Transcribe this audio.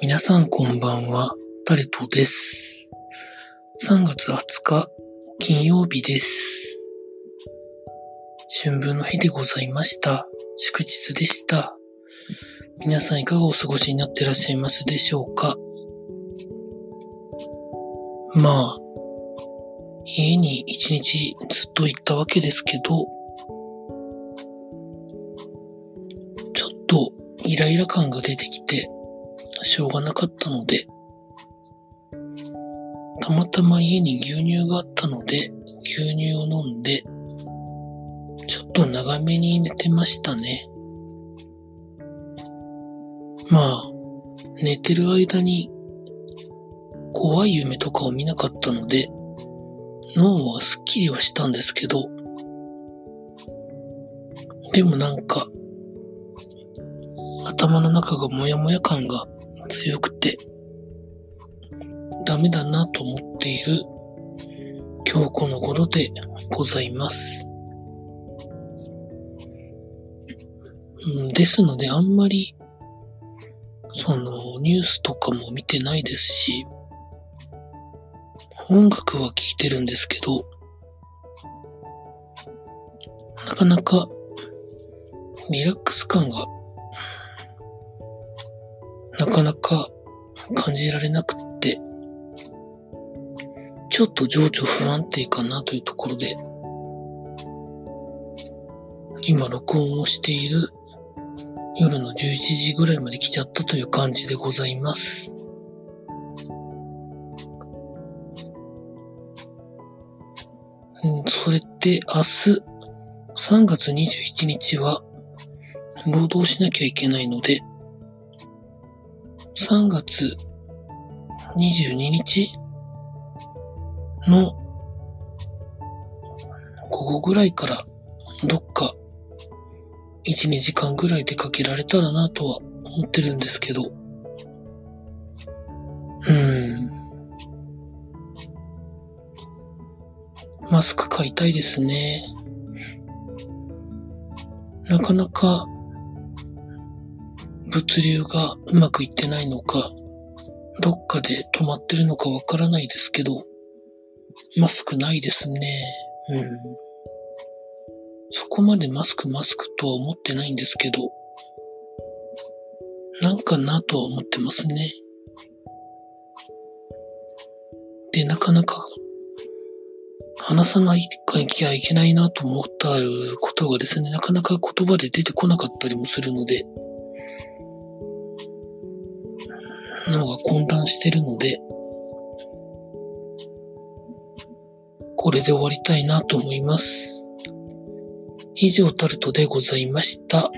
皆さんこんばんは、タルトです。3月20日、金曜日です。春分の日でございました。祝日でした。皆さんいかがお過ごしになってらっしゃいますでしょうかまあ、家に一日ずっと行ったわけですけど、ちょっとイライラ感が出てきて、しょうがなかったので、たまたま家に牛乳があったので、牛乳を飲んで、ちょっと長めに寝てましたね。まあ、寝てる間に怖い夢とかを見なかったので、脳はスッキリはしたんですけど、でもなんか、頭の中がモヤモヤ感が強くて、ダメだなと思っている今日この頃でございます。うんですのであんまり、そのニュースとかも見てないですし、音楽は聴いてるんですけど、なかなかリラックス感がなかなか感じられなくって、ちょっと情緒不安定かなというところで、今録音をしている夜の11時ぐらいまで来ちゃったという感じでございます。うん、それで明日、3月27日は労働しなきゃいけないので、3月22日の午後ぐらいからどっか1、2時間ぐらい出かけられたらなとは思ってるんですけど。うーん。マスク買いたいですね。なかなか物流がうまくいってないのか、どっかで止まってるのかわからないですけど、マスクないですね。うん。そこまでマスクマスクとは思ってないんですけど、なんかなとは思ってますね。で、なかなか話さないきゃいけないなと思ったことがですね、なかなか言葉で出てこなかったりもするので、脳が混乱してるので、これで終わりたいなと思います。以上タルトでございました。